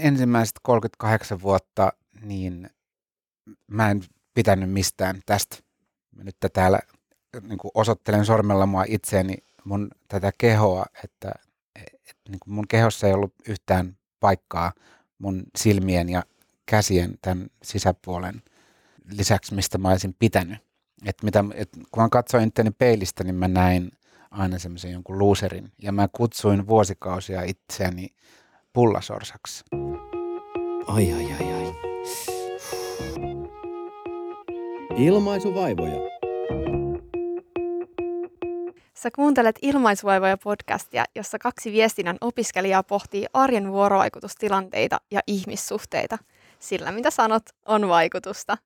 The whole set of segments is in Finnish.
ensimmäiset 38 vuotta, niin mä en pitänyt mistään tästä. Mä nyt täällä niin kuin osoittelen sormella mua itseäni, mun tätä kehoa, että, että niin kuin mun kehossa ei ollut yhtään paikkaa mun silmien ja käsien tämän sisäpuolen lisäksi, mistä mä olisin pitänyt. Et mitä, et kun mä katsoin itseäni peilistä, niin mä näin aina semmoisen jonkun loserin. Ja mä kutsuin vuosikausia itseäni pullasorsaksi. Ai, ai, ai, ai. Ilmaisuvaivoja. Sä kuuntelet Ilmaisvaivoja podcastia, jossa kaksi viestinnän opiskelijaa pohtii arjen vuorovaikutustilanteita ja ihmissuhteita. Sillä mitä sanot, on vaikutusta.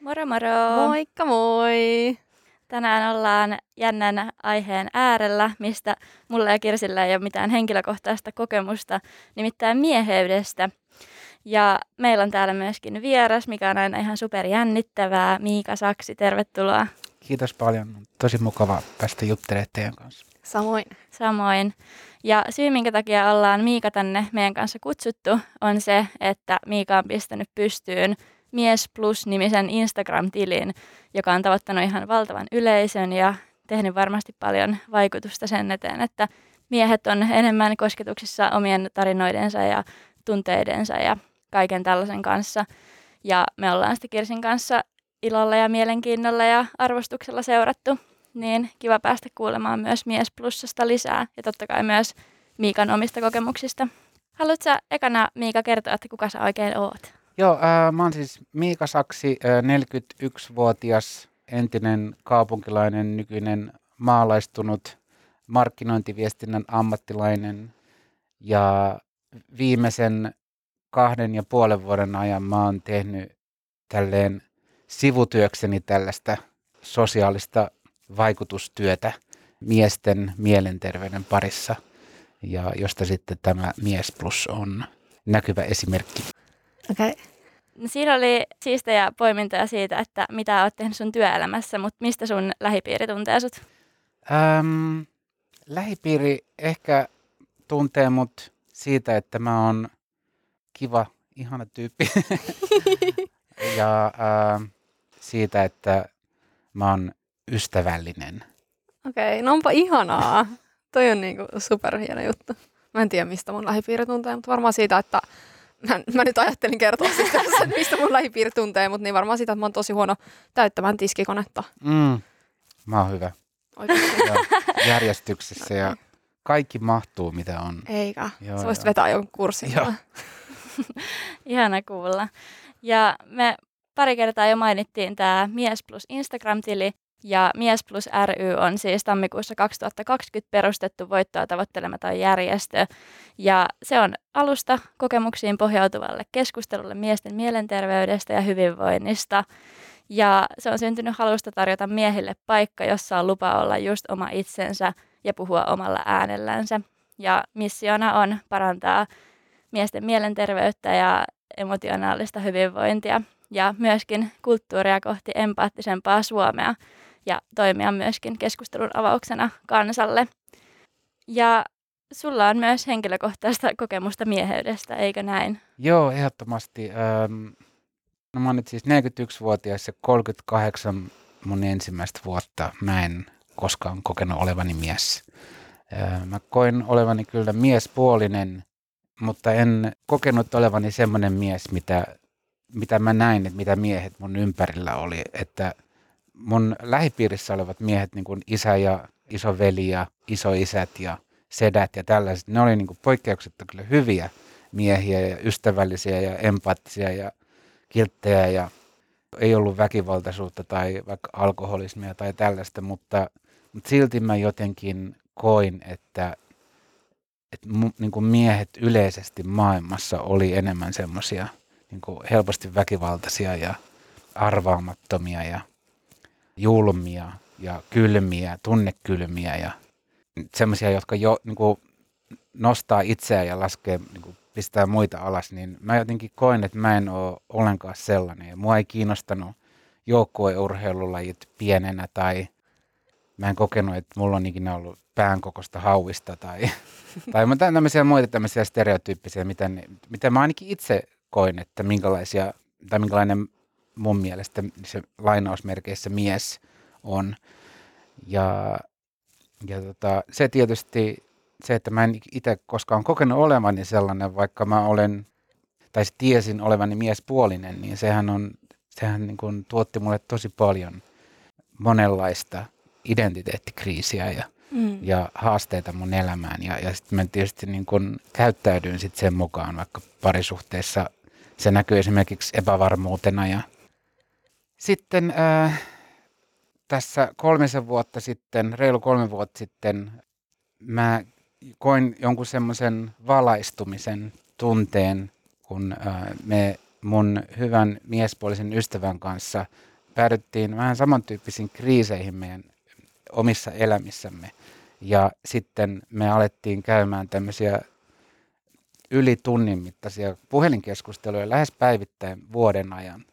Moro moro! Moikka moi! Tänään ollaan jännän aiheen äärellä, mistä mulla ja Kirsillä ei ole mitään henkilökohtaista kokemusta, nimittäin mieheydestä. Ja meillä on täällä myöskin vieras, mikä on aina ihan superjännittävää. Miika Saksi, tervetuloa. Kiitos paljon. Tosi mukava päästä juttelemaan teidän kanssa. Samoin. Samoin. Ja syy, minkä takia ollaan Miika tänne meidän kanssa kutsuttu, on se, että Miika on pistänyt pystyyn Mies Plus-nimisen Instagram-tilin, joka on tavoittanut ihan valtavan yleisön ja tehnyt varmasti paljon vaikutusta sen eteen, että miehet on enemmän kosketuksissa omien tarinoidensa ja tunteidensa ja kaiken tällaisen kanssa. Ja me ollaan sitten Kirsin kanssa ilolla ja mielenkiinnolla ja arvostuksella seurattu, niin kiva päästä kuulemaan myös Mies Plussasta lisää ja totta kai myös Miikan omista kokemuksista. Haluatko ekana Miika kertoa, että kuka sä oikein oot? Joo, äh, mä oon siis Miika Saksi, äh, 41-vuotias entinen kaupunkilainen, nykyinen maalaistunut markkinointiviestinnän ammattilainen ja viimeisen kahden ja puolen vuoden ajan mä oon tehnyt tälleen sivutyökseni tällaista sosiaalista vaikutustyötä miesten mielenterveyden parissa, ja josta sitten tämä Mies Plus on näkyvä esimerkki. Okei. Okay. No siinä oli siistejä poimintoja siitä, että mitä olet tehnyt sun työelämässä, mutta mistä sun lähipiiri tuntee sut? Ähm, lähipiiri ehkä tuntee mut siitä, että mä oon kiva, ihana tyyppi. ja äh, siitä, että mä oon ystävällinen. Okei, okay, no onpa ihanaa. Toi on niinku superhieno juttu. Mä en tiedä, mistä mun lähipiiri tuntee, mutta varmaan siitä, että mä, mä nyt ajattelin kertoa siis tässä, että mistä mun lähipiiri tuntee, mutta niin varmaan siitä, että mä oon tosi huono täyttämään tiskikonetta. Mm, mä oon hyvä. Oikeasti. Ja järjestyksessä ja kaikki mahtuu, mitä on. Eikä. Joo, Sä voisit joo. vetää jonkun kurssin. Joo. Ihana kuulla. Ja me pari kertaa jo mainittiin tämä Mies Plus Instagram-tili, ja Mies Plus ry on siis tammikuussa 2020 perustettu voittoa tavoittelematon järjestö. Ja se on alusta kokemuksiin pohjautuvalle keskustelulle miesten mielenterveydestä ja hyvinvoinnista. Ja se on syntynyt halusta tarjota miehille paikka, jossa on lupa olla just oma itsensä ja puhua omalla äänellänsä. Ja missiona on parantaa miesten mielenterveyttä ja emotionaalista hyvinvointia ja myöskin kulttuuria kohti empaattisempaa Suomea ja toimia myöskin keskustelun avauksena kansalle. Ja sulla on myös henkilökohtaista kokemusta mieheydestä, eikö näin? Joo, ehdottomasti. Ähm, no mä oon nyt siis 41-vuotias ja 38 mun ensimmäistä vuotta. Mä en koskaan kokenut olevani mies. Äh, mä koin olevani kyllä miespuolinen, mutta en kokenut olevani semmoinen mies, mitä, mitä mä näin, että mitä miehet mun ympärillä oli. Että mun lähipiirissä olevat miehet, niin kuin isä ja isoveli ja isoisät ja sedät ja tällaiset, ne oli niin kuin poikkeuksetta kyllä hyviä miehiä ja ystävällisiä ja empaattisia ja kilttejä ja ei ollut väkivaltaisuutta tai vaikka alkoholismia tai tällaista, mutta, mutta silti mä jotenkin koin, että, että mu, niin kuin miehet yleisesti maailmassa oli enemmän semmoisia niin helposti väkivaltaisia ja arvaamattomia ja julmia ja kylmiä, tunnekylmiä ja semmoisia, jotka jo niin kuin, nostaa itseään ja laskee, niin kuin, pistää muita alas, niin mä jotenkin koen, että mä en ole ollenkaan sellainen. Ja mua ei kiinnostanut joukkueurheilulajit pienenä tai mä en kokenut, että mulla on ikinä ollut pään kokosta hauista tai, tai mä tämmöisiä muita tämmöisiä stereotyyppisiä, miten, miten mä ainakin itse koin, että minkälaisia, tai minkälainen mun mielestä se lainausmerkeissä mies on. Ja, ja tota, se tietysti, se, että mä en itse koskaan kokenut olevani sellainen, vaikka mä olen, tai tiesin olevani miespuolinen, niin sehän, on, sehän niin kuin tuotti mulle tosi paljon monenlaista identiteettikriisiä ja, mm. ja haasteita mun elämään. Ja, ja sitten mä tietysti niin kuin käyttäydyin sit sen mukaan, vaikka parisuhteessa se näkyy esimerkiksi epävarmuutena. Ja sitten äh, tässä kolmisen vuotta sitten, reilu kolme vuotta sitten, mä koin jonkun semmoisen valaistumisen tunteen, kun äh, me mun hyvän miespuolisen ystävän kanssa päädyttiin vähän samantyyppisiin kriiseihin meidän omissa elämissämme. Ja sitten me alettiin käymään tämmöisiä yli tunnin mittaisia puhelinkeskusteluja lähes päivittäin vuoden ajan.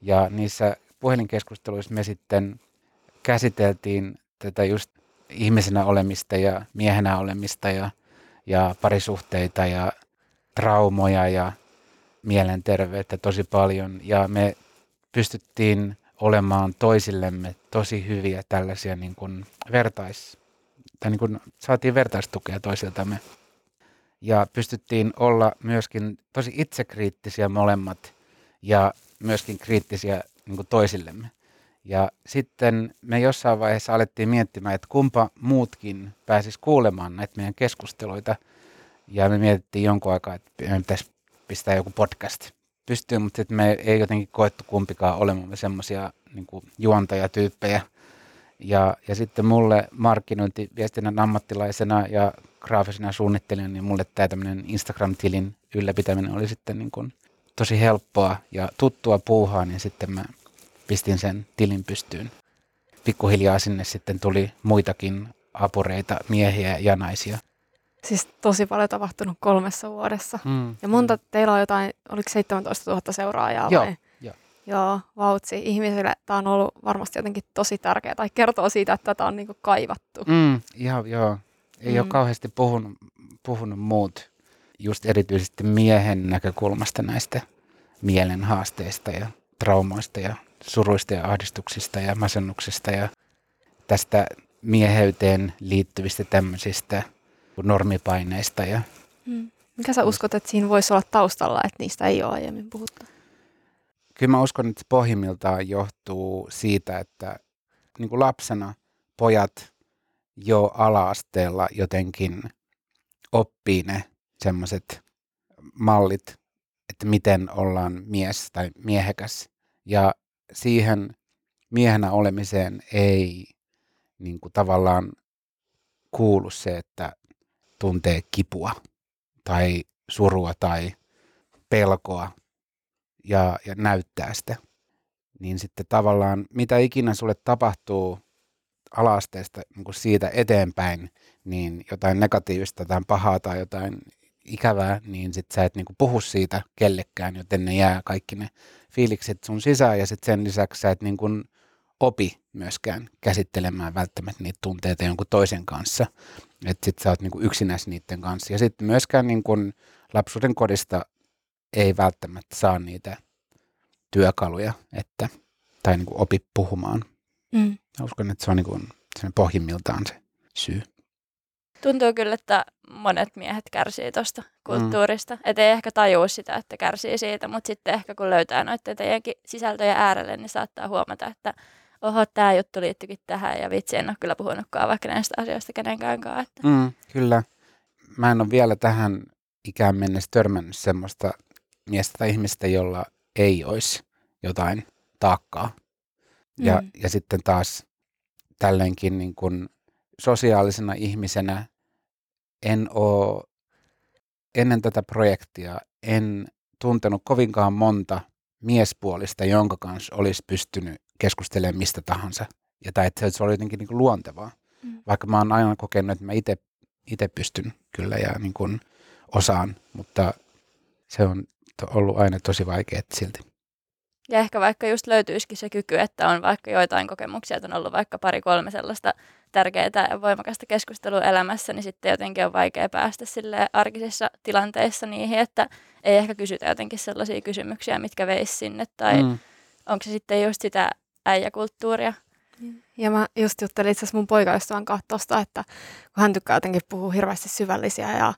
Ja niissä puhelinkeskusteluissa me sitten käsiteltiin tätä just ihmisenä olemista ja miehenä olemista ja, ja parisuhteita ja traumoja ja mielenterveyttä tosi paljon. Ja me pystyttiin olemaan toisillemme tosi hyviä tällaisia niin kuin vertais, tai niin kuin saatiin vertaistukea toisiltamme. Ja pystyttiin olla myöskin tosi itsekriittisiä molemmat ja myöskin kriittisiä niin kuin toisillemme. Ja sitten me jossain vaiheessa alettiin miettimään, että kumpa muutkin pääsis kuulemaan näitä meidän keskusteluita. Ja me mietittiin jonkun aikaa, että me pitäisi pistää joku podcast pystyyn, mutta sitten me ei jotenkin koettu kumpikaan olemaan semmoisia niin juontajatyyppejä. Ja, ja sitten mulle markkinointiviestinnän ammattilaisena ja graafisena suunnittelijana, niin mulle tämä tämmöinen Instagram-tilin ylläpitäminen oli sitten niin kuin tosi helppoa ja tuttua puuhaa, niin sitten mä pistin sen tilin pystyyn. Pikkuhiljaa sinne sitten tuli muitakin apureita, miehiä ja naisia. Siis tosi paljon tapahtunut kolmessa vuodessa. Mm. Ja monta, teillä on jotain, oliko 17 000 seuraajaa Joo, vai? jo. Joo, vautsi. Ihmisille tämä on ollut varmasti jotenkin tosi tärkeää, tai kertoo siitä, että tätä on niinku kaivattu. Mm, ihan, joo. Ei mm. ole kauheasti puhunut, puhunut muut, just erityisesti miehen näkökulmasta näistä mielen haasteista ja traumoista ja suruista ja ahdistuksista ja masennuksista ja tästä mieheyteen liittyvistä tämmöisistä normipaineista. Ja hmm. Mikä sä uskot, että siinä voisi olla taustalla, että niistä ei ole aiemmin puhuttu? Kyllä mä uskon, että pohjimmiltaan johtuu siitä, että niin kuin lapsena pojat jo ala-asteella jotenkin oppii ne semmoiset mallit, että miten ollaan mies tai miehekäs. Ja siihen miehenä olemiseen ei niin kuin tavallaan kuulu se, että tuntee kipua tai surua tai pelkoa ja, ja näyttää sitä. Niin sitten tavallaan mitä ikinä sulle tapahtuu alasteesta niin siitä eteenpäin, niin jotain negatiivista tai pahaa tai jotain ikävää, niin sit sä et niinku puhu siitä kellekään, joten ne jää kaikki ne fiilikset sun sisään ja sitten sen lisäksi sä et niinku opi myöskään käsittelemään välttämättä niitä tunteita jonkun toisen kanssa. Että sit sä oot niinku yksinäs niiden kanssa. Ja sitten myöskään niinku lapsuuden kodista ei välttämättä saa niitä työkaluja, että, tai niinku opi puhumaan. Mm. Mä uskon, että se on niinku pohjimmiltaan se syy. Tuntuu kyllä, että monet miehet kärsii tuosta kulttuurista. Mm. Että ei ehkä tajua sitä, että kärsii siitä, mutta sitten ehkä kun löytää noiden teidänkin sisältöjä äärelle, niin saattaa huomata, että oho, tämä juttu liittyykin tähän ja vitsi, en ole kyllä puhunutkaan vaikka näistä asioista kenenkään kanssa. Että. Mm, kyllä. Mä en ole vielä tähän ikään mennessä törmännyt semmoista miestä tai ihmistä, jolla ei olisi jotain taakkaa. Ja, mm. ja sitten taas tälleenkin niin kuin sosiaalisena ihmisenä en ole ennen tätä projektia en tuntenut kovinkaan monta miespuolista, jonka kanssa olisi pystynyt keskustelemaan mistä tahansa. Ja tai että se oli jotenkin niin kuin luontevaa. Mm. Vaikka mä oon aina kokenut, että mä itse pystyn kyllä ja niin kuin osaan, mutta se on ollut aina tosi vaikeaa silti. Ja ehkä vaikka just löytyisikin se kyky, että on vaikka joitain kokemuksia, että on ollut vaikka pari-kolme sellaista tärkeää ja voimakasta keskustelua elämässä, niin sitten jotenkin on vaikea päästä sille arkisissa tilanteissa niihin, että ei ehkä kysytä jotenkin sellaisia kysymyksiä, mitkä veisi sinne, tai mm. onko se sitten just sitä äijäkulttuuria. Ja mä just juttelin itse asiassa mun poikaystävän kanssa tosta, että kun hän tykkää jotenkin puhua hirveästi syvällisiä ja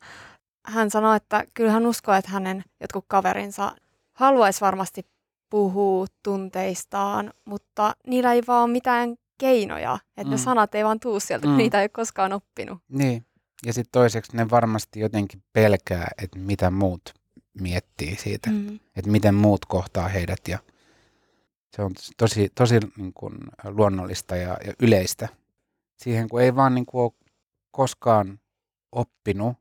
hän sanoi, että kyllä hän uskoo, että hänen jotkut kaverinsa haluaisi varmasti puhua tunteistaan, mutta niillä ei vaan ole mitään keinoja, että mm. ne sanat ei vaan tuu sieltä, mm. niitä ei ole koskaan oppinut. Niin, ja sitten toiseksi ne varmasti jotenkin pelkää, että mitä muut miettii siitä, mm. että miten muut kohtaa heidät ja se on tosi, tosi niin kuin luonnollista ja, ja yleistä. Siihen kun ei vaan niin kuin ole koskaan oppinut,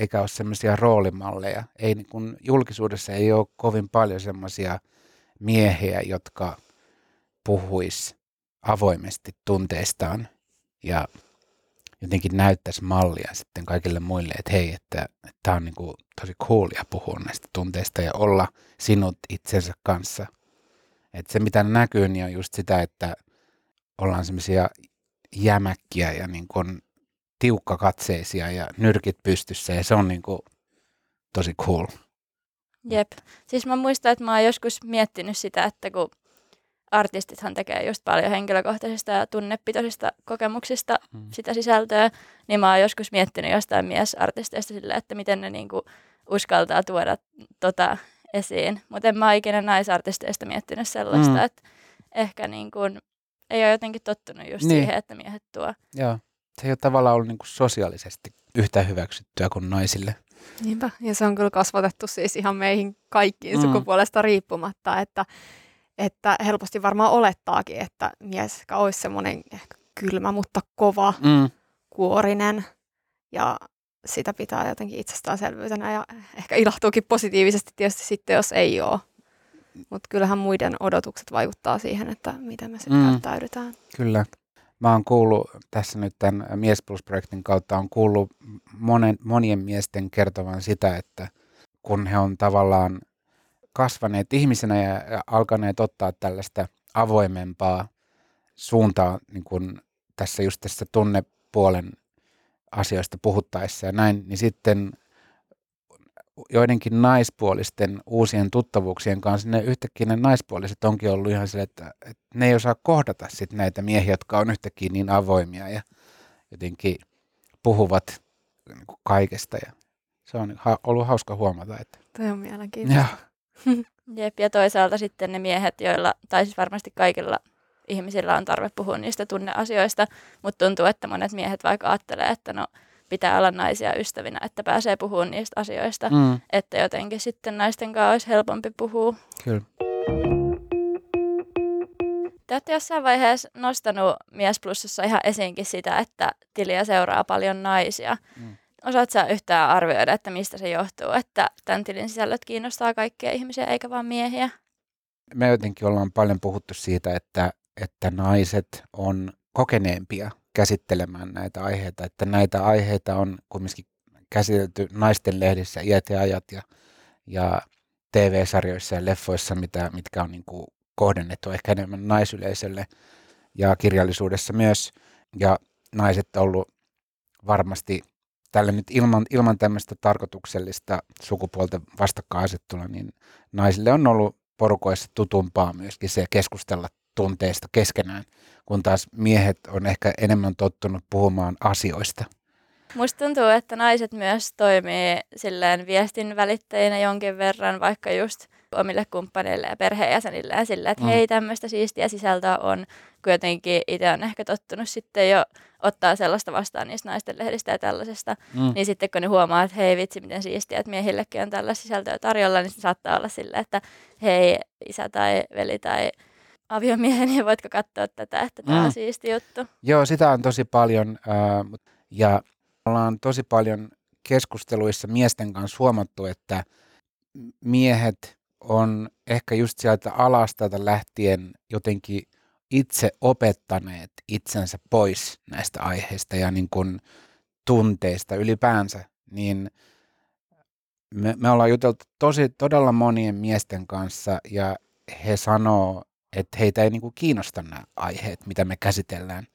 eikä ole semmoisia roolimalleja. Ei niin kuin, julkisuudessa ei ole kovin paljon semmoisia miehiä, jotka puhuis avoimesti tunteistaan ja jotenkin näyttäisi mallia sitten kaikille muille, että hei, että tämä on niin kuin tosi coolia puhua näistä tunteista ja olla sinut itsensä kanssa. Että se mitä näkyy, niin on just sitä, että ollaan semmoisia jämäkkiä ja niin kuin tiukkakatseisia ja nyrkit pystyssä ja se on niin kuin tosi cool. Jep. Siis mä muistan, että mä oon joskus miettinyt sitä, että kun artistithan tekee just paljon henkilökohtaisista ja tunnepitoisista kokemuksista hmm. sitä sisältöä, niin mä oon joskus miettinyt jostain miesartisteista sille, että miten ne niinku uskaltaa tuoda tota esiin. Mutta en mä oon ikinä naisartisteista miettinyt sellaista, hmm. että ehkä niinku ei ole jotenkin tottunut just niin. siihen, että miehet tuo. Joo. Se ei ole tavallaan ollut niinku sosiaalisesti yhtä hyväksyttyä kuin naisille. Niinpä, ja se on kyllä kasvatettu siis ihan meihin kaikkiin mm. sukupuolesta riippumatta, että että helposti varmaan olettaakin, että mies olisi semmoinen kylmä, mutta kova, mm. kuorinen ja sitä pitää jotenkin itsestäänselvyytenä ja ehkä ilahtuukin positiivisesti tietysti sitten, jos ei ole. Mutta kyllähän muiden odotukset vaikuttaa siihen, että miten me sitten mm. käyttäydytään. Kyllä. Mä oon kuullut tässä nyt tämän Mies Plus-projektin kautta, on kuullut monen, monien miesten kertovan sitä, että kun he on tavallaan kasvaneet ihmisenä ja, alkaneet ottaa tällaista avoimempaa suuntaa niin kuin tässä just tässä tunnepuolen asioista puhuttaessa ja näin, niin sitten joidenkin naispuolisten uusien tuttavuuksien kanssa ne yhtäkkiä ne naispuoliset onkin ollut ihan sille, että, että ne ei osaa kohdata sit näitä miehiä, jotka on yhtäkkiä niin avoimia ja jotenkin puhuvat niin kaikesta ja se on ha- ollut hauska huomata. Että... Toi on mielenkiintoista. Jep, ja toisaalta sitten ne miehet, joilla, tai siis varmasti kaikilla ihmisillä on tarve puhua niistä tunneasioista, mutta tuntuu, että monet miehet vaikka ajattelee, että no pitää olla naisia ystävinä, että pääsee puhumaan niistä asioista, mm. että jotenkin sitten naisten kanssa olisi helpompi puhua. Kyllä. Te olette jossain vaiheessa nostanut Mies Plussassa ihan esiinkin sitä, että tiliä seuraa paljon naisia. Mm. Osaatko sä yhtään arvioida, että mistä se johtuu, että tämän tilin sisällöt kiinnostaa kaikkia ihmisiä eikä vain miehiä? Me jotenkin ollaan paljon puhuttu siitä, että, että naiset on kokeneempia käsittelemään näitä aiheita, että näitä aiheita on kumminkin käsitelty naisten lehdissä iät ja ajat ja, ja TV-sarjoissa ja leffoissa, mitä, mitkä on niin kuin kohdennettu ehkä enemmän naisyleisölle ja kirjallisuudessa myös. Ja naiset on ollut varmasti tällä nyt ilman, ilman tämmöistä tarkoituksellista sukupuolten vastakkainasettelua, niin naisille on ollut porukoissa tutumpaa myöskin se keskustella tunteista keskenään, kun taas miehet on ehkä enemmän tottunut puhumaan asioista. Musta tuntuu, että naiset myös toimii silleen viestin välittäjinä jonkin verran, vaikka just omille kumppaneille ja perheenjäsenille ja silleen, että mm. hei, tämmöistä siistiä sisältöä on, kun jotenkin itse on ehkä tottunut sitten jo ottaa sellaista vastaan niistä naisten lehdistä ja tällaisesta, mm. niin sitten kun ne huomaa, että hei vitsi, miten siistiä, että miehillekin on tällaista sisältöä tarjolla, niin se saattaa olla silleen, että hei isä tai veli tai aviomieheni, niin voitko katsoa tätä, että tämä mm. on siisti juttu. Joo, sitä on tosi paljon äh, ja ollaan tosi paljon keskusteluissa miesten kanssa huomattu, että miehet on ehkä just sieltä alastalta lähtien jotenkin itse opettaneet itsensä pois näistä aiheista ja niin kuin tunteista ylipäänsä, niin me, me ollaan juteltu tosi todella monien miesten kanssa ja he sanoo, että heitä ei niinku kiinnosta nämä aiheet, mitä me käsitellään.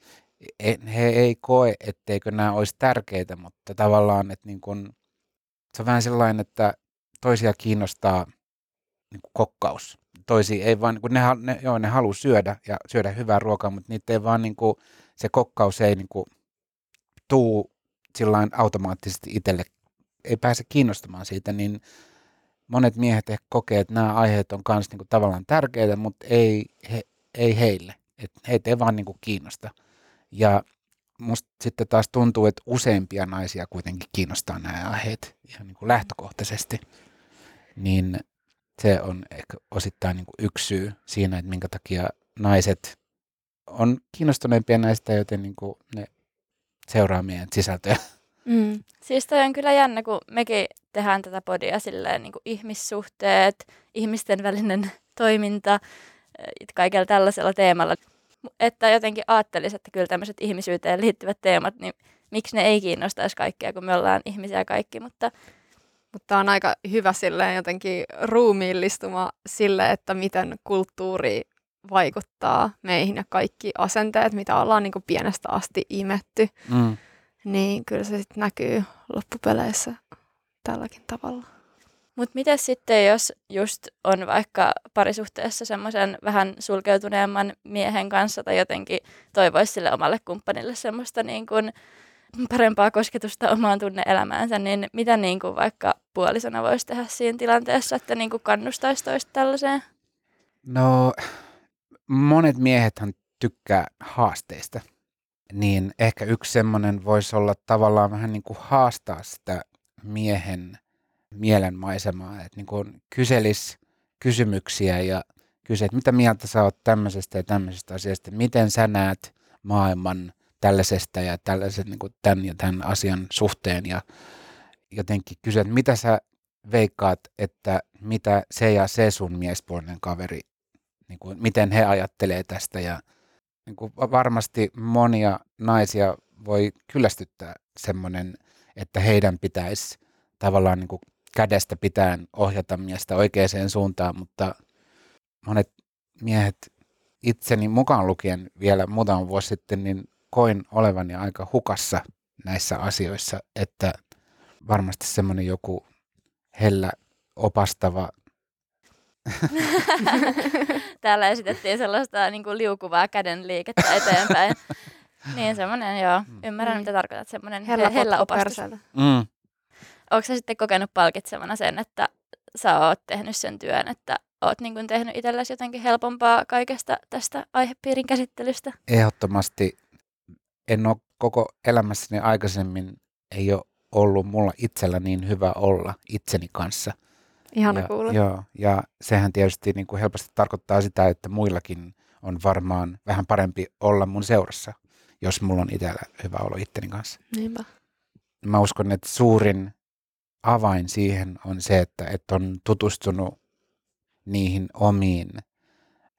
E- He ei koe, etteikö nämä olisi tärkeitä, mutta tavallaan, että niin kun, se on vähän sellainen, että toisia kiinnostaa niin kuin kokkaus. Toisia ei vaan, kun ne, hal- ne, joo, ne haluaa syödä ja syödä hyvää ruokaa, mutta niitä ei vaan niin kuin, se kokkaus ei niin kuin, tuu sillain automaattisesti itselle, ei pääse kiinnostamaan siitä, niin monet miehet ehkä kokee, että nämä aiheet on myös niin kuin, tavallaan tärkeitä, mutta ei, he, ei heille. Et heitä ei vaan niin kuin, kiinnosta. Ja musta sitten taas tuntuu, että useimpia naisia kuitenkin kiinnostaa nämä aiheet ihan niin kuin lähtökohtaisesti. Niin se on ehkä osittain niin kuin yksi syy siinä, että minkä takia naiset on kiinnostuneempia näistä, joten niin kuin ne seuraa meidän sisältöä. Mm. Siis toi on kyllä jännä, kun mekin tehdään tätä podia silleen niin kuin ihmissuhteet, ihmisten välinen toiminta, kaikella tällaisella teemalla. Että jotenkin ajattelisi, että kyllä tämmöiset ihmisyyteen liittyvät teemat, niin miksi ne ei kiinnostaisi kaikkea, kun me ollaan ihmisiä kaikki, mutta Mutta on aika hyvä silleen jotenkin ruumiillistuma sille, että miten kulttuuri vaikuttaa meihin ja kaikki asenteet, mitä ollaan niin kuin pienestä asti imetty, Mm. niin kyllä se sitten näkyy loppupeleissä tälläkin tavalla. Mutta miten sitten, jos just on vaikka parisuhteessa semmoisen vähän sulkeutuneemman miehen kanssa tai jotenkin toivoisi sille omalle kumppanille semmoista niin kuin parempaa kosketusta omaan tunne-elämäänsä, niin mitä niin kuin vaikka puolisona voisi tehdä siinä tilanteessa, että niin kuin kannustaisi toista tällaiseen? No, monet miehethän tykkää haasteista, niin ehkä yksi semmoinen voisi olla tavallaan vähän niin kuin haastaa sitä miehen mielenmaisemaa, että niin kuin kyselis kysymyksiä ja kysyä, että mitä mieltä sä oot tämmöisestä ja tämmöisestä asiasta, miten sä näet maailman tällaisesta ja tällaisen niin kuin tämän ja tämän asian suhteen ja jotenkin kysyä, että mitä sä veikkaat, että mitä se ja se sun miespuolinen kaveri, niin kuin, miten he ajattelee tästä ja niin kuin va- varmasti monia naisia voi kyllästyttää semmoinen, että heidän pitäisi tavallaan niin kuin kädestä pitäen ohjata miestä oikeaan suuntaan, mutta monet miehet itseni mukaan lukien vielä muutama vuosi sitten, niin koin olevani aika hukassa näissä asioissa, että varmasti semmoinen joku hellä opastava, Täällä esitettiin sellaista niin kuin liukuvaa käden liikettä eteenpäin. niin semmoinen, joo. Ymmärrän, Mm. mitä tarkoitat. Semmoinen Hellä, he- hellä potku opastus. mm, Onko sä sitten kokenut palkitsevana sen, että sä oot tehnyt sen työn, että oot niin kuin tehnyt itsellesi jotenkin helpompaa kaikesta tästä aihepiirin käsittelystä? ehdottomasti en ole koko elämässäni aikaisemmin, ei ole ollut mulla itsellä niin hyvä olla itseni kanssa. Ihana ja, kuulla. Joo, ja sehän tietysti niin kuin helposti tarkoittaa sitä, että muillakin on varmaan vähän parempi olla mun seurassa, jos mulla on itsellä hyvä olo itteni kanssa. Niinpä. Mä uskon, että suurin avain siihen on se, että, että on tutustunut niihin omiin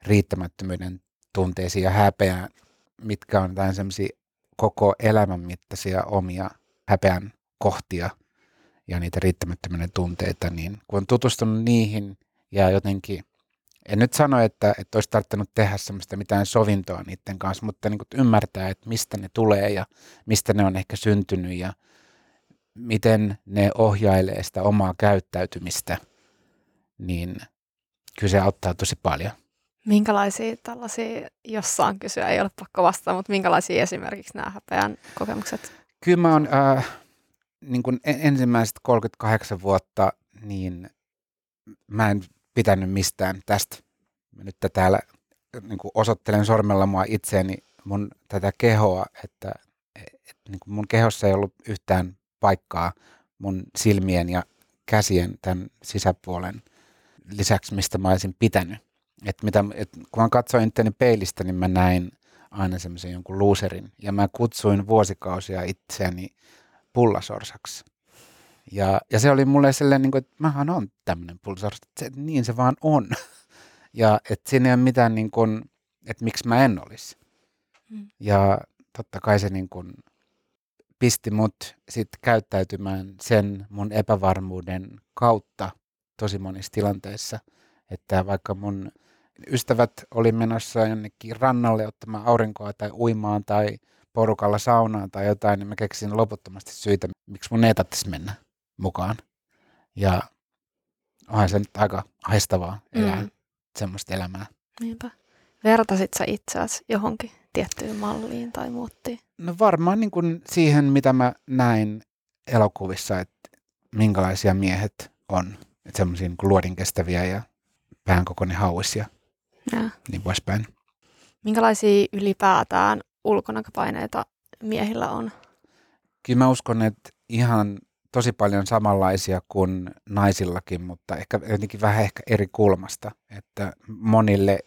riittämättömyyden tunteisiin ja häpeään, mitkä on jotain semmoisia koko elämän mittaisia omia häpeän kohtia ja niitä riittämättömyyden tunteita, niin kun on tutustunut niihin ja jotenkin, en nyt sano, että, että olisi tarvinnut tehdä semmoista mitään sovintoa niiden kanssa, mutta niin kuin ymmärtää, että mistä ne tulee ja mistä ne on ehkä syntynyt ja miten ne ohjailee sitä omaa käyttäytymistä, niin kyllä se auttaa tosi paljon. Minkälaisia tällaisia, jos saan kysyä, ei ole pakko vastata, mutta minkälaisia esimerkiksi nämä häpeän kokemukset? Kyllä mä oon äh, niin kuin ensimmäiset 38 vuotta, niin mä en pitänyt mistään tästä. Mä nyt täällä niin kuin osoittelen sormella mua itseäni, mun tätä kehoa, että et, niin kuin mun kehossa ei ollut yhtään paikkaa mun silmien ja käsien tämän sisäpuolen lisäksi, mistä mä olisin pitänyt. Et mitä, et kun mä katsoin itteni peilistä, niin mä näin aina semmoisen jonkun loserin. Ja mä kutsuin vuosikausia itseäni pullasorsaksi. Ja, ja se oli mulle sellainen, niin kuin, että mähän on tämmöinen pullasors, se, niin se vaan on. Ja että siinä ei ole mitään, niin kuin, että miksi mä en olisi. Mm. Ja totta kai se niin kuin, pisti mut sit käyttäytymään sen mun epävarmuuden kautta tosi monissa tilanteissa. Että vaikka mun ystävät oli menossa jonnekin rannalle ottamaan aurinkoa tai uimaan tai porukalla saunaan tai jotain, niin mä keksin loputtomasti syitä, miksi mun ei tarvitsisi mennä mukaan. Ja onhan se nyt aika haistavaa elää Mm. semmoista elämää. Niinpä. Vertasit sä itseäsi johonkin tiettyyn malliin tai muuttiin? No varmaan niin kuin siihen, mitä mä näin elokuvissa, että minkälaisia miehet on. Että semmoisia niin luodin kestäviä ja päänkokoinen hauis ja Ja. niin poispäin. Minkälaisia ylipäätään ulkonäköpaineita miehillä on? Kyllä mä uskon, että ihan tosi paljon samanlaisia kuin naisillakin, mutta ehkä jotenkin vähän ehkä eri kulmasta. Että monille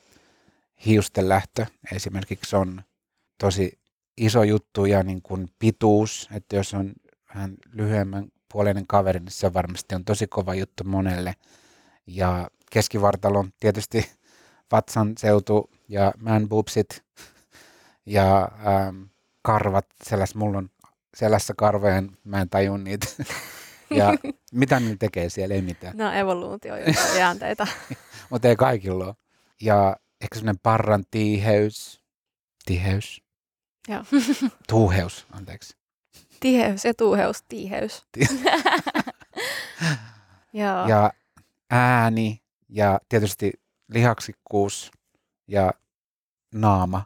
hiusten lähtö esimerkiksi on tosi iso juttu ja niin kuin pituus, että jos on vähän lyhyemmän puoleinen kaveri, niin se varmasti on tosi kova juttu monelle. Ja keskivartalon tietysti vatsan seutu ja man boobsit ja ähm, karvat, selläs mulla on selässä karvoja, mä en tajun niitä. ja mitä ne tekee siellä, ei mitään. No evoluutio ja jäänteitä. Mutta ei kaikilla ole. Ja ehkä semmoinen parran tiiheys. Tiheys? Joo. Tuuheus, anteeksi. Tiheys, etuheus, tiiheys. Joo. Ja ääni ja tietysti lihaksikkuus ja naama.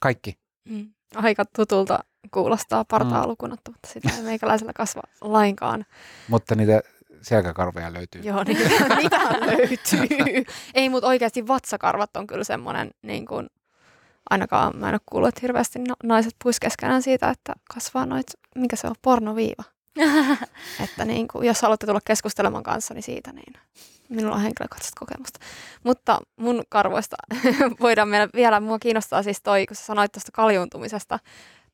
Kaikki. Mm. Aika tutulta kuulostaa partaa Mm. lukuun ottamatta sitä ei meikäläisellä kasva lainkaan. Mutta niitä selkäkarvoja löytyy. Joo, niin niitähän löytyy. Ei, mutta oikeasti vatsakarvat on kyllä semmoinen, niin kuin, ainakaan mä en ole kuullut, että hirveästi naiset puis keskenään siitä, että kasvaa noit, mikä se on, pornoviiva. Että niin kuin, jos haluatte tulla keskustelemaan kanssani siitä, niin minulla on henkilökohtaista kokemusta. Mutta mun karvoista voidaan mennä vielä, mua kiinnostaa siis toi, kun sä sanoit tuosta kaljuuntumisesta,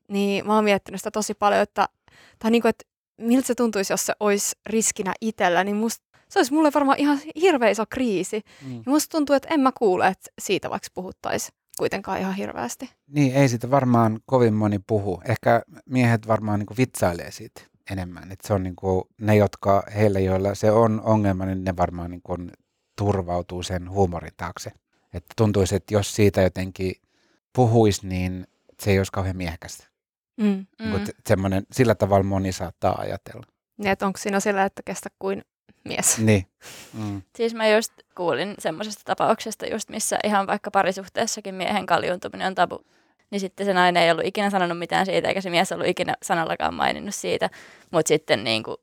niin mä oon miettinyt sitä tosi paljon, että, tai niin kuin, että miltä se tuntuisi, jos se olisi riskinä itsellä, niin musta se olisi mulle varmaan ihan hirveä iso kriisi. Mm. Ja musta tuntuu, että en mä kuule, että siitä vaikka puhuttaisiin kuitenkaan ihan hirveästi. Niin, ei siitä varmaan kovin moni puhu. Ehkä miehet varmaan niin vitsailee siitä enemmän. Et se on niin kuin, ne, jotka heillä, joilla se on ongelma, niin ne varmaan niin kuin turvautuu sen huumorin taakse. Että tuntuisi, että jos siitä jotenkin puhuisi, niin se ei olisi kauhean miehekästä. Mm. Mm. Niin semmoinen, sillä tavalla moni saattaa ajatella. Niin, että onko siinä sillä, että kestä kuin mies. Niin. Mm. Siis mä just kuulin semmoisesta tapauksesta just, missä ihan vaikka parisuhteessakin miehen kaljuuntuminen on tabu. Niin sitten se nainen ei ollut ikinä sanonut mitään siitä, eikä se mies ollut ikinä sanallakaan maininnut siitä. Mutta sitten niin kuin,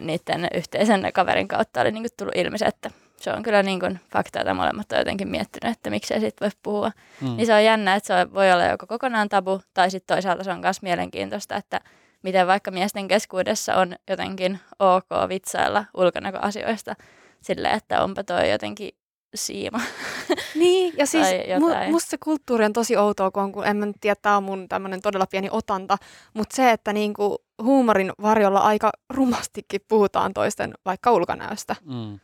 niiden yhteisen kaverin kautta oli niin kuin tullut ilmi se, että se on kyllä niin kuin fakta, jota molemmat on jotenkin miettinyt, että miksei siitä voi puhua. Mm. Niin se on jännä, että se voi olla joko kokonaan tabu, tai sitten toisaalta se on myös mielenkiintoista, että miten vaikka miesten keskuudessa on jotenkin ok vitsailla ulkonäköasioista silleen, että onpa toi jotenkin siima. Niin, ja siis mu, musta se kulttuuri on tosi outoa, kun, on, kun en mä nyt tiedä, tämä on mun tämmöinen todella pieni otanta, mutta se, että niinku huumorin varjolla aika rumastikin puhutaan toisten vaikka ulkonäöstä, Mm.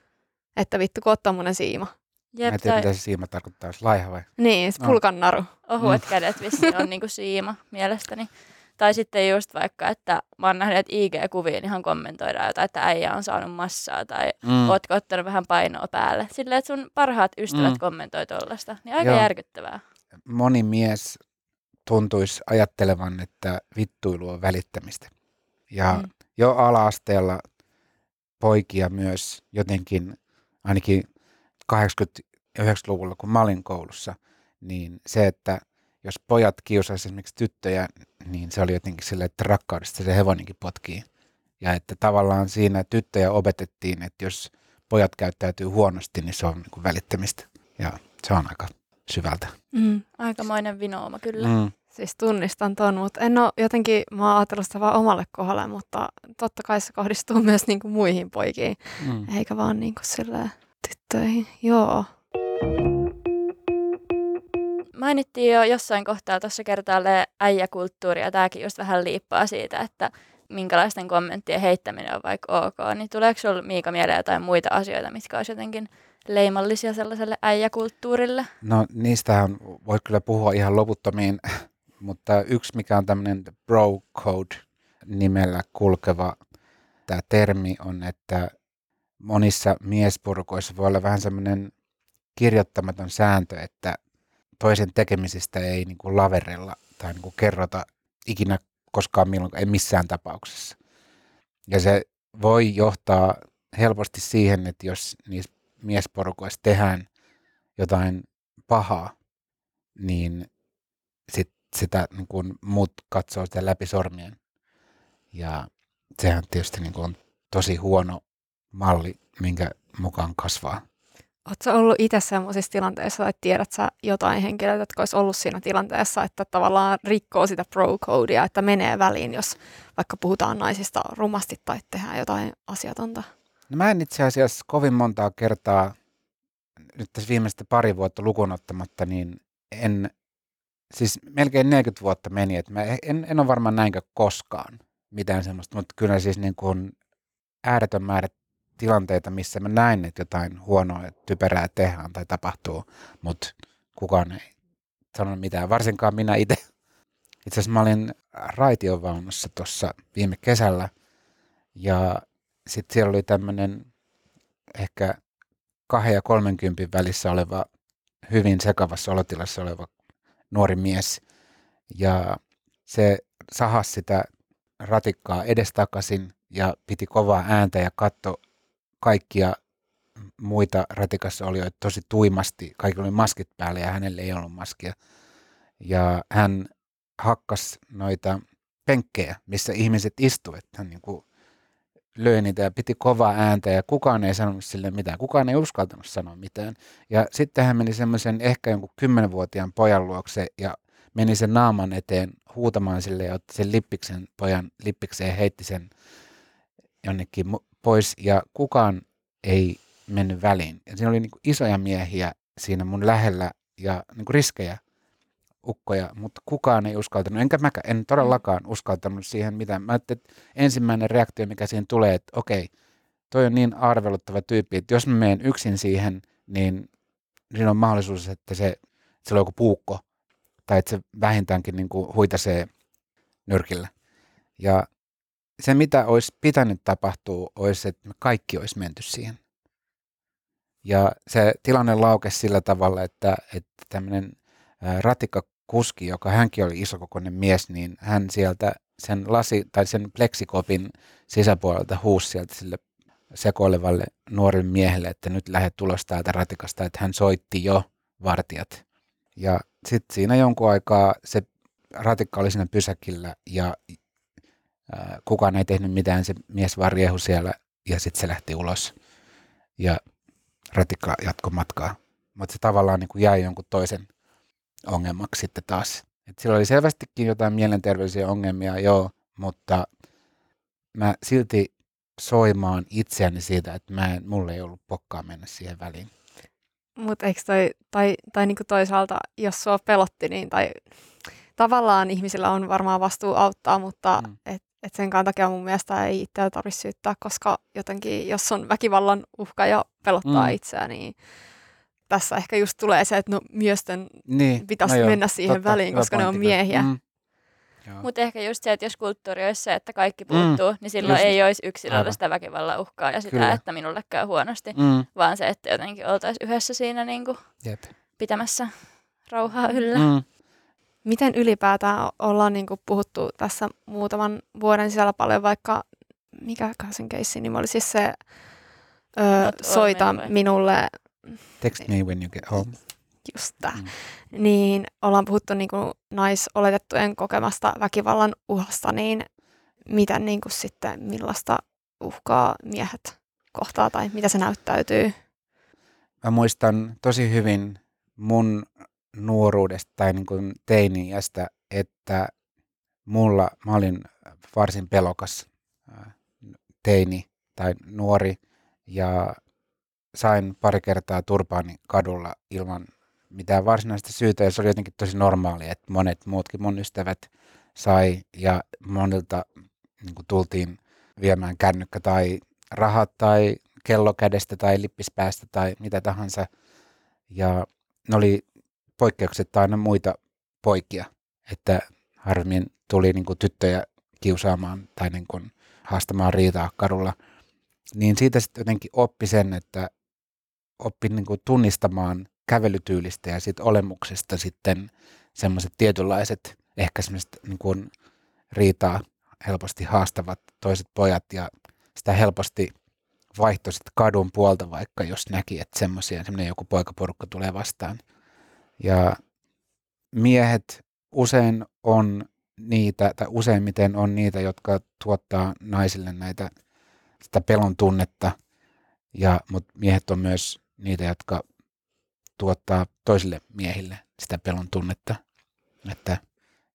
Että vittu kun ottaa monen siima. Mä Jep, en tiedä, tai mitä se siima tarkoittaa, jos laiha vai? Niin, se No. pulkannaru. ohuet kädet vissi on niinku siima mielestäni. Tai sitten just vaikka, että mä oon nähnyt, että IG-kuviin ihan kommentoidaan jotain, että äijä on saanut massaa tai Mm. ootko ottanut vähän painoa päälle. Silleen, että sun parhaat ystävät Mm. kommentoi tollasta. Niin aika Joo. järkyttävää. Moni mies tuntuisi ajattelevan, että vittuilu on välittämistä. Ja Mm. mm. jo ala-asteella poikia myös jotenkin, ainakin 80- ja 90-luvulla, kun mä olin koulussa, niin se, että jos pojat kiusaisivat esimerkiksi tyttöjä, niin se oli jotenkin sille, että rakkaudesta se hevonenkin potkii. Ja että tavallaan siinä tyttöjä opetettiin, että jos pojat käyttäytyy huonosti, niin se on niin kuin välittämistä. Ja se on aika syvältä. Mm. Aikamoinen vinooma kyllä. Mm. Siis tunnistan ton, mutta en ole jotenkin, mä oon ajatellut sitä vaan omalle kohdalle, mutta totta kai se kohdistuu myös niinku muihin poikiin, Mm. eikä vaan niinku silleen tyttöihin. Joo. Mainittiin jo jossain kohtaa tuossa kertaalle äijäkulttuuri ja tämäkin just vähän liippaa siitä, että minkälaisten kommenttien heittäminen on vaikka ok, niin tuleeko sinulla Miika mieleen jotain muita asioita, mitkä olisi jotenkin leimallisia sellaiselle äijäkulttuurille? No niistähän voi kyllä puhua ihan loputtomiin, mutta yksi mikä on tämmöinen bro code nimellä kulkeva tämä termi on, että monissa miesporukoissa voi olla vähän semmoinen kirjoittamaton sääntö, että toisen tekemisistä ei niin kuin laverella tai niin kuin kerrota ikinä koskaan milloin, ei missään tapauksessa. Ja se voi johtaa helposti siihen, että jos niissä miesporukoissa tehdään jotain pahaa, niin sit sitä niin kuin muut katsoo sitä läpi sormien. Ja sehän tietysti niin kuin on tosi huono malli, minkä mukaan kasvaa. Oletko ollut itse sellaisissa tilanteissa, että tiedät sä jotain henkilöitä, jotka olisi ollut siinä tilanteessa, että tavallaan rikkoo sitä pro-codea, että menee väliin, jos vaikka puhutaan naisista rumasti tai tehdään jotain asiatonta? No mä en itse asiassa kovin montaa kertaa, nyt tässä viimeistä pari vuotta lukunottamatta, niin en, siis melkein 40 vuotta meni, että mä en, en ole varmaan näinkö koskaan mitään semmoista, mutta kyllä siis niin kuin ääretön määrä tilanteita, missä mä näin, että jotain huonoa ja typerää tehdään tai tapahtuu, mutta kukaan ei sanonut mitään, varsinkaan minä itse. Itse asiassa mä olin raitiovaunussa tuossa viime kesällä ja sitten siellä oli tämmöinen ehkä kahden ja kolmenkympin välissä oleva, hyvin sekavassa olotilassa oleva nuori mies. Ja se sahasi sitä ratikkaa edestakaisin ja piti kovaa ääntä ja katto kaikkia muita ratikassa olijoita tosi tuimasti. Kaikilla oli maskit päällä ja hänelle ei ollut maskia. Ja hän hakkas noita penkkejä, missä ihmiset istuivat. Hän niin kuin löi niitä ja piti kovaa ääntä ja kukaan ei sanonut sille mitään. Kukaan ei uskaltanut sanoa mitään. Ja sitten hän meni semmoisen ehkä jonkun kymmenenvuotiaan pojan luokse ja meni sen naaman eteen huutamaan sille ja otti sen lippiksen pojan lippikseen ja heitti sen jonnekin pois ja kukaan ei mennyt väliin. Ja siinä oli niin isoja miehiä siinä mun lähellä ja niin kuin riskejä ukkoja, mutta kukaan ei uskaltanut, enkä mä en todellakaan uskaltanut siihen mitään. Mä että ensimmäinen reaktio, mikä siihen tulee, että okei, toi on niin arveluttava tyyppi, että jos mä menen yksin siihen, niin siinä on mahdollisuus, että se, se on joku puukko, tai että se vähintäänkin niin kuin huitasee nyrkillä. Ja se, mitä olisi pitänyt tapahtua, olisi, että me kaikki olisi menty siihen. Ja se tilanne laukesi sillä tavalla, että, että tämmöinen ratikkakuski, joka hänkin oli isokokoinen mies, niin hän sieltä sen lasi tai sen pleksikopin sisäpuolelta huusi sieltä sille sekoilevalle nuorelle miehelle, että nyt lähde tulos täältä ratikasta, että hän soitti jo vartijat. Ja sitten siinä jonkun aikaa se ratikka oli siinä pysäkillä ja kukaan ei tehnyt mitään, se mies vaan riehu siellä ja sitten se lähti ulos ja ratikka jatkoi matkaa. Mutta se tavallaan niin jäi jonkun toisen ongelmaksi sitten taas. Et sillä oli selvästikin jotain mielenterveydellisiä ongelmia, joo, mutta mä silti soimaan itseäni siitä, että mä en, mulle ei ollut pokkaa mennä siihen väliin. Mutta eikö toi, tai, tai niinku toisaalta, jos sua pelotti, niin tai tavallaan ihmisillä on varmaan vastuu auttaa, mutta mm. et et sen takia mun mielestä ei itseä tarvitse syyttää, koska jotenkin jos on väkivallan uhka ja pelottaa mm. itseä, niin tässä ehkä just tulee se, että no miesten niin. pitäisi no joo, mennä siihen totta, väliin, koska ne on miehiä. Mm. Mutta ehkä just se, että jos kulttuuri olisi se, että kaikki puuttuu, mm. niin silloin just. ei olisi yksilöllä sitä väkivallan uhkaa ja sitä, Kyllä. että minulle käy huonosti, mm. vaan se, että jotenkin oltaisiin yhdessä siinä niin kuin pitämässä rauhaa yllä. Mm. Miten ylipäätään ollaan niin kuin puhuttu tässä muutaman vuoden sisällä paljon, vaikka mikä sen keissin nimi oli siis se ö, soita minulle. Text me when you get home. Just Mm. Niin ollaan puhuttu niin kuin naisoletettujen kokemasta väkivallan uhasta, niin miten niin kuin sitten, millaista uhkaa miehet kohtaa tai mitä se näyttäytyy? Mä muistan tosi hyvin mun nuoruudesta tai niin kuin teiniästä, että mulla, mä olin varsin pelokas teini tai nuori ja sain pari kertaa turpaani kadulla ilman mitään varsinaista syytä ja se oli jotenkin tosi normaali, että monet muutkin mun ystävät sai ja monilta niin kuin tultiin viemään kännykkä tai rahat tai kello kädestä tai lippispäästä tai mitä tahansa. Ja ne oli poikkeuksetta aina muita poikia, että harvemmin tuli niin kuin tyttöjä kiusaamaan tai niin kuin haastamaan riitaa kadulla. Niin siitä sitten jotenkin oppi sen, että oppi niin kuin tunnistamaan kävelytyylistä ja sit olemuksesta sitten semmoiset tietynlaiset, ehkä semmoiset niin kuin riitaa helposti haastavat toiset pojat ja sitä helposti vaihtoi kadun puolta vaikka, jos näki, että semmoisia, semmoinen joku poikaporukka tulee vastaan. Ja miehet usein on niitä, tai useimmiten on niitä, jotka tuottaa naisille näitä sitä pelon tunnetta, ja, mutta miehet on myös niitä, jotka tuottaa toisille miehille sitä pelon tunnetta. Että,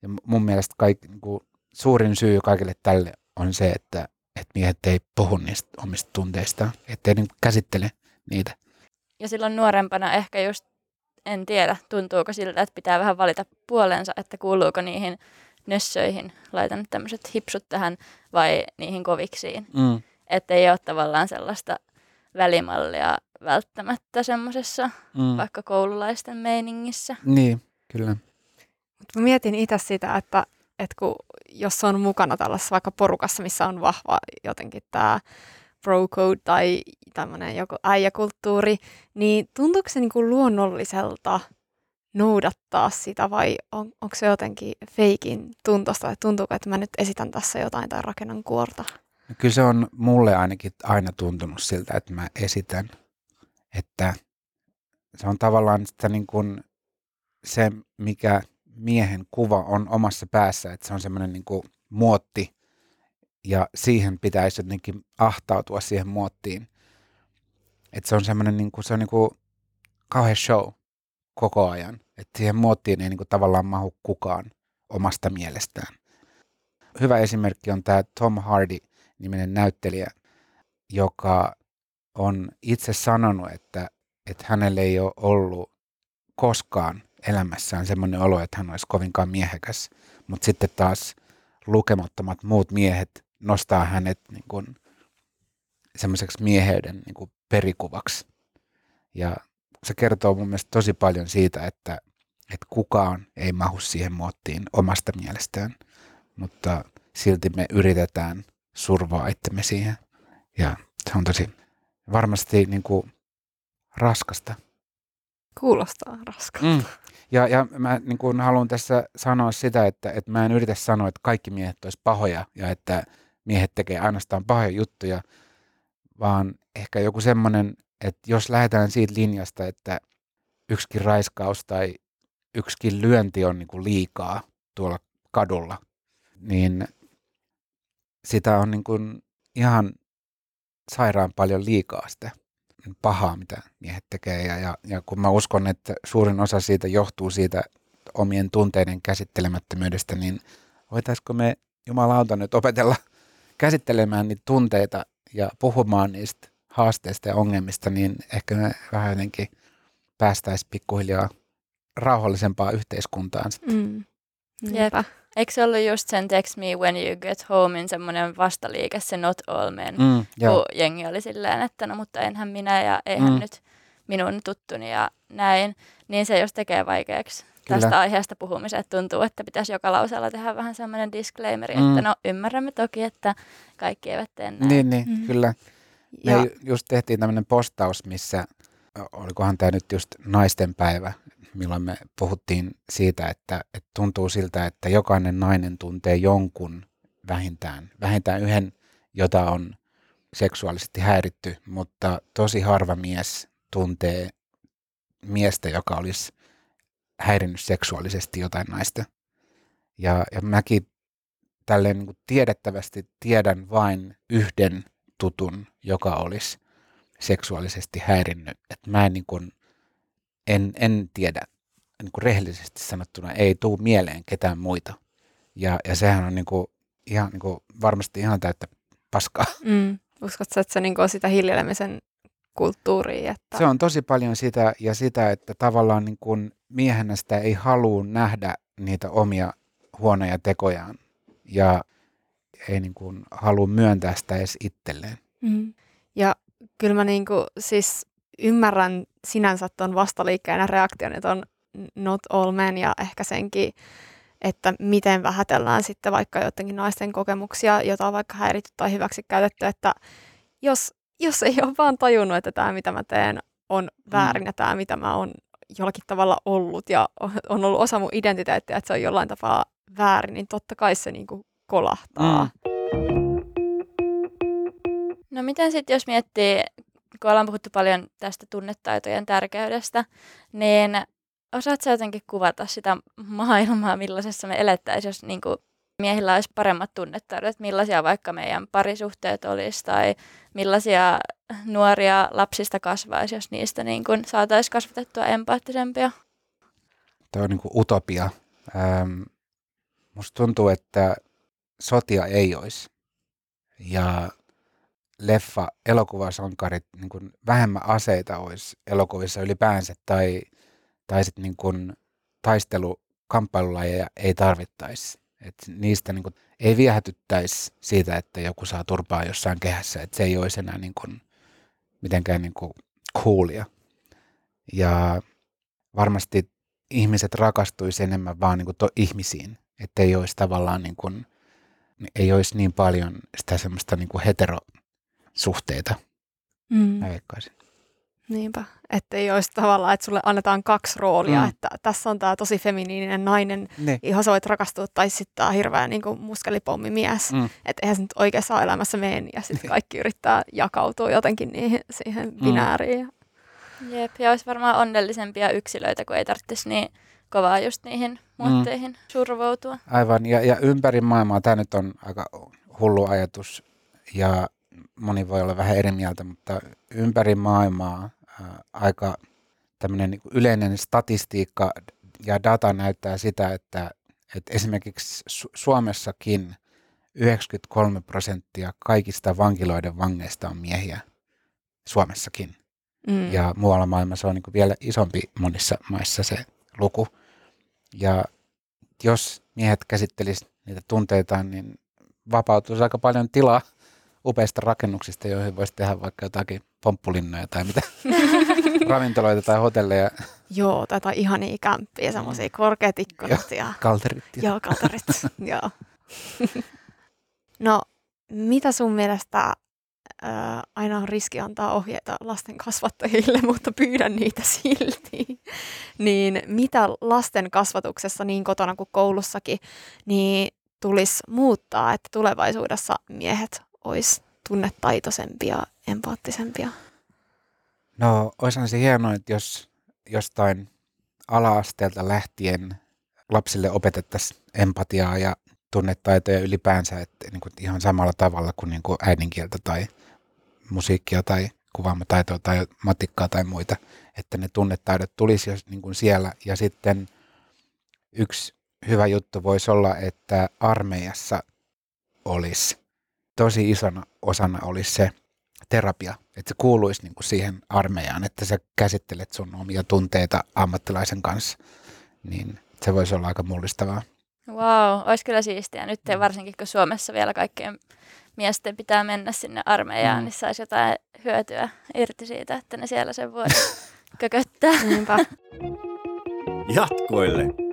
ja mun mielestä kaik, niin kuin, suurin syy kaikille tälle on se, että, että miehet ei puhu niistä omista tunteistaan, ettei niin käsittele niitä. Ja silloin nuorempana ehkä just, en tiedä, tuntuuko siltä, että pitää vähän valita puolensa, että kuuluuko niihin nössöihin, laitan nyt tämmöiset hipsut tähän, vai niihin koviksiin. Mm. Että ei ole tavallaan sellaista välimallia välttämättä semmoisessa Mm. vaikka koululaisten meiningissä. Niin, kyllä. Mut mä mietin itse sitä, että, että kun, jos on mukana tällaisessa vaikka porukassa, missä on vahva jotenkin tämä bro code tai tämmöinen joku äijäkulttuuri, niin tuntuuko se niinku luonnolliselta noudattaa sitä vai on, onko se jotenkin feikin tuntosta, että tuntuuko, että mä nyt esitän tässä jotain tai rakennan kuorta? No kyllä se on mulle ainakin aina tuntunut siltä, että mä esitän, että se on tavallaan sitä niin kuin se, mikä miehen kuva on omassa päässä, että se on semmoinen niin kuin muotti ja siihen pitäisi jotenkin ahtautua siihen muottiin. Että se on semmoinen niin kuin, se on niin kuin kauhean show koko ajan, että siihen muottiin ei niin kuin tavallaan mahu kukaan omasta mielestään. Hyvä esimerkki on tämä Tom Hardy, niminen näyttelijä, joka on itse sanonut, että, että hänelle ei ole ollut koskaan elämässään semmoinen olo, että hän olisi kovinkaan miehekäs. Mutta sitten taas lukemattomat muut miehet nostaa hänet niin kuin semmoiseksi mieheyden niin kuin perikuvaksi. Ja se kertoo mun mielestä tosi paljon siitä, että, että kukaan ei mahu siihen muottiin omasta mielestään, mutta silti me yritetään survoa itsemme siihen. Ja se on tosi varmasti niin kuin raskasta. Kuulostaa raskalta. Mm. Ja, ja mä niin kuin haluan tässä sanoa sitä, että, että mä en yritä sanoa, että kaikki miehet olisi pahoja ja että miehet tekee ainoastaan pahoja juttuja, vaan ehkä joku semmoinen, että jos lähdetään siitä linjasta, että yksikin raiskaus tai yksikin lyönti on niin kuin liikaa tuolla kadulla, niin sitä on niin kuin ihan sairaan paljon liikaa sitä pahaa, mitä miehet tekee. Ja, ja, ja kun mä uskon, että suurin osa siitä johtuu siitä omien tunteiden käsittelemättömyydestä, niin voitaisiko me jumalauta nyt opetella käsittelemään niitä tunteita ja puhumaan niistä haasteista ja ongelmista, niin ehkä me vähän jotenkin päästäisiin pikkuhiljaa rauhallisempaa yhteiskuntaan. Sitten. Mm. Jep. Eikö se ollut just sen Text Me When You Get Homein semmoinen vastaliike, se Not All Men, Mm, joo. kun jengi oli silleen, että no mutta enhän minä ja eihän Mm. nyt minun tuttuni ja näin, niin se jos tekee vaikeaksi Kyllä. tästä aiheesta puhumisen, että tuntuu, että pitäisi joka lauseella tehdä vähän semmoinen disclaimeri, Mm. että no ymmärrämme toki, että kaikki eivät tee näin. Niin, niin Mm. kyllä. Me Ja, ju- just tehtiin tämmöinen postaus, missä, olikohan tämä nyt just naisten päivä, milloin me puhuttiin siitä, että, että tuntuu siltä, että jokainen nainen tuntee jonkun vähintään, vähintään yhden, jota on seksuaalisesti häiritty, mutta tosi harva mies tuntee miestä, joka olisi häirinnyt seksuaalisesti jotain naista. Ja, ja mäkin tälleen niin tiedettävästi tiedän vain yhden tutun, joka olisi seksuaalisesti häirinnyt. Et mä en, niin kuin, en, en tiedä, niin kuin rehellisesti sanottuna, ei tuu mieleen ketään muita. Ja, ja sehän on niin kuin, ihan, niin kuin, varmasti ihan täyttä paskaa. mm, uskotko, että se niinku on sitä hiljelemisen kulttuuria? Että... Se on tosi paljon sitä ja sitä, että tavallaan niin kuin miehenä sitä ei halua nähdä niitä omia huonoja tekojaan ja ei niin kuin halua myöntää sitä edes itselleen. Mm. Ja kyllä mä niinku, siis ymmärrän sinänsä tuon vastaliikkeen reaktion, että on not all men ja ehkä senkin, että miten vähätellään sitten vaikka jotenkin naisten kokemuksia, jota on vaikka häiritty tai hyväksi käytetty, että jos, jos ei ole vaan tajunnut, että tämä mitä mä teen on väärin ja tämä, mitä mä oon jollakin tavalla ollut ja on ollut osa mun identiteettiä, että se on jollain tapaa väärin, niin totta kai se niin kuin kolahtaa. Mm. No miten sitten, jos miettii, kun ollaan puhuttu paljon tästä tunnetaitojen tärkeydestä, niin osaatko jotenkin kuvata sitä maailmaa, millaisessa me elettäisiin, jos niin kuin miehillä olisi paremmat tunnetaidot, millaisia vaikka meidän parisuhteet olisi tai millaisia nuoria lapsista kasvaisi, jos niistä niin kuin saataisiin kasvatettua empaattisempia? Tämä on niin kuin utopia. Ähm, musta tuntuu, että sotia ei olisi. Ja leffa, elokuvasankarit, niin kuin vähemmän aseita olisi elokuvissa ylipäänsä tai, tai sitten niin kuin taistelu, kamppailulajeja ei tarvittaisi. Et niistä niin kuin, ei viehätyttäisi siitä, että joku saa turpaa jossain kehässä, että se ei olisi enää niin kuin, mitenkään niin kuin coolia. Ja varmasti ihmiset rakastuisi enemmän vaan niin kuin to, ihmisiin, että ei olisi tavallaan niin kuin, ei olisi niin paljon sitä semmoista niin kuin heterosuhteita, mm. mä veikkaisin. Niinpä, että ei olisi tavallaan, että sulle annetaan kaksi roolia, mm. että tässä on tämä tosi feminiininen nainen, ne. johon sä voit rakastua, tai sitten tämä hirveä niin muskelipommimies. Mm. Että eihän se nyt oikeassa elämässä mene, ja sitten kaikki yrittää jakautua jotenkin niihin, siihen mm. binääriin. Jep, ja olisi varmaan onnellisempia yksilöitä, kun ei tarvitsisi niin kovaa just niihin muotteihin mm. survoutua. Aivan, ja, ja ympäri maailmaa, tämä nyt on aika hullu ajatus, ja moni voi olla vähän eri mieltä, mutta ympäri maailmaa ää, aika tämmöinen niin yleinen statistiikka ja data näyttää sitä, että, että esimerkiksi Su- Suomessakin 93 prosenttia kaikista vankiloiden vangeista on miehiä. Suomessakin. Mm. Ja muualla maailmassa on niin vielä isompi monissa maissa se luku. Ja jos miehet käsittelisivät niitä tunteitaan, niin vapautuisi aika paljon tilaa upeista rakennuksista, joihin voisi tehdä vaikka jotakin pomppulinnoja tai mitä, ravintoloita tai hotelleja. Joo, tai ihania kämppiä, semmoisia korkeat ikkunat. Ja, kalterit. Ja. Joo, kalterit, joo. no, mitä sun mielestä ää, aina on riski antaa ohjeita lasten kasvattajille, mutta pyydän niitä silti. niin mitä lasten kasvatuksessa niin kotona kuin koulussakin, niin tulisi muuttaa, että tulevaisuudessa miehet olisi tunnetaitoisempia, empaattisempia? No, olisihan se hienoa, että jos jostain ala-asteelta lähtien lapsille opetettaisiin empatiaa ja tunnetaitoja ylipäänsä että niin kuin ihan samalla tavalla kuin, niin kuin äidinkieltä tai musiikkia tai kuvaamataitoa tai matikkaa tai muita, että ne tunnetaidot tulisi jos, niin kuin siellä. Ja sitten yksi hyvä juttu voisi olla, että armeijassa olisi tosi isona osana olisi se terapia, että se kuuluisi niin kuin siihen armeijaan, että sä käsittelet sun omia tunteita ammattilaisen kanssa, niin se voisi olla aika mullistavaa. Wow, olisi kyllä siistiä. Nyt mm. varsinkin kun Suomessa vielä kaikkien miesten pitää mennä sinne armeijaan, mm. niin saisi jotain hyötyä irti siitä, että ne siellä sen vuoden kököttää. Jatkoille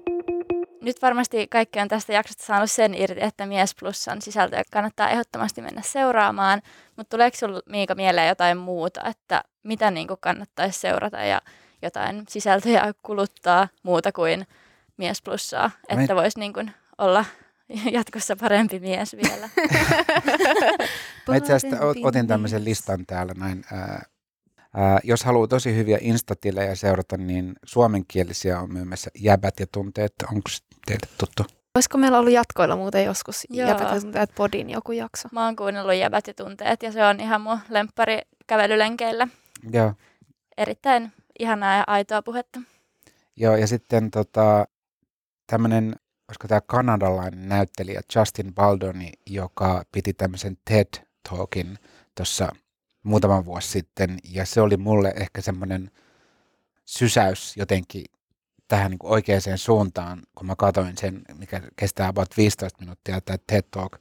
nyt varmasti kaikki on tästä jaksosta saanut sen irti, että Mies Plusan sisältöä kannattaa ehdottomasti mennä seuraamaan. Mutta tuleeko sinulla Miika mieleen jotain muuta, että mitä niin kuin kannattaisi seurata ja jotain sisältöjä kuluttaa muuta kuin Mies Plussaa, että voisi niin kuin olla jatkossa parempi mies vielä. Mä itse asiassa otin tämmöisen listan täällä näin. Ää, ää, jos haluaa tosi hyviä instatilejä seurata, niin suomenkielisiä on myymässä jäbät ja tunteet. Onko teille tuttu? Olisiko meillä ollut jatkoilla muuten joskus Joo. Jäbät ja tunteet podin joku jakso? Mä oon kuunnellut Jäbät ja tunteet ja se on ihan mun lemppari kävelylenkeillä. Joo. Erittäin ihanaa ja aitoa puhetta. Joo, ja sitten tota, tämmöinen, olisiko tämä kanadalainen näyttelijä Justin Baldoni, joka piti tämmöisen TED-talkin tuossa muutama vuosi sitten, ja se oli mulle ehkä semmoinen sysäys jotenkin tähän niin oikeaan suuntaan, kun mä katsoin sen, mikä kestää about 15 minuuttia, tämä TED Talk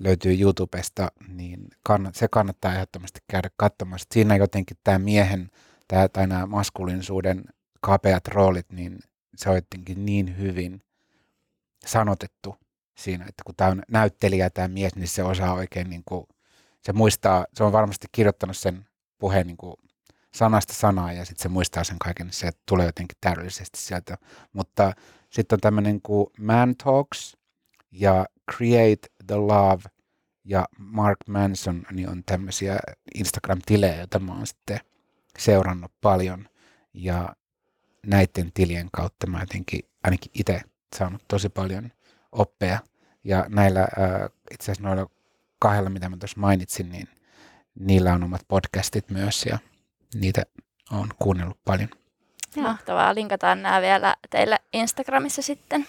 löytyy YouTubesta, niin kannat, se kannattaa ehdottomasti käydä katsomaan. Siinä jotenkin tämä miehen tämä, tai nämä maskuliinisuuden kapeat roolit, niin se on jotenkin niin hyvin sanotettu siinä, että kun tämä on näyttelijä tämä mies, niin se osaa oikein, niin kuin, se muistaa, se on varmasti kirjoittanut sen puheen niin kuin sanasta sanaa ja sitten se muistaa sen kaiken, niin se tulee jotenkin täydellisesti sieltä. Mutta sitten on tämmöinen kuin Man Talks ja Create the Love ja Mark Manson niin on tämmöisiä Instagram-tilejä, joita mä oon sitten seurannut paljon ja näiden tilien kautta mä jotenkin ainakin itse saanut tosi paljon oppeja ja näillä äh, itse asiassa noilla kahdella, mitä mä tuossa mainitsin, niin niillä on omat podcastit myös ja niitä on kuunnellut paljon. Mahtavaa. Linkataan nämä vielä teille Instagramissa sitten.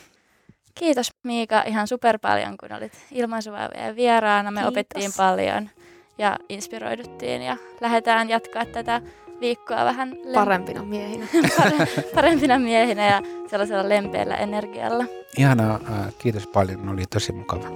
Kiitos Miika ihan super paljon, kun olit ilmaisuvaivojen vieraana. Me Kiitos. opittiin paljon ja inspiroiduttiin ja lähdetään jatkaa tätä viikkoa vähän lem- Parempina miehinä. pare- parempina miehinä ja sellaisella lempeällä energialla. Ihanaa, äh, kiitos paljon, oli tosi mukava.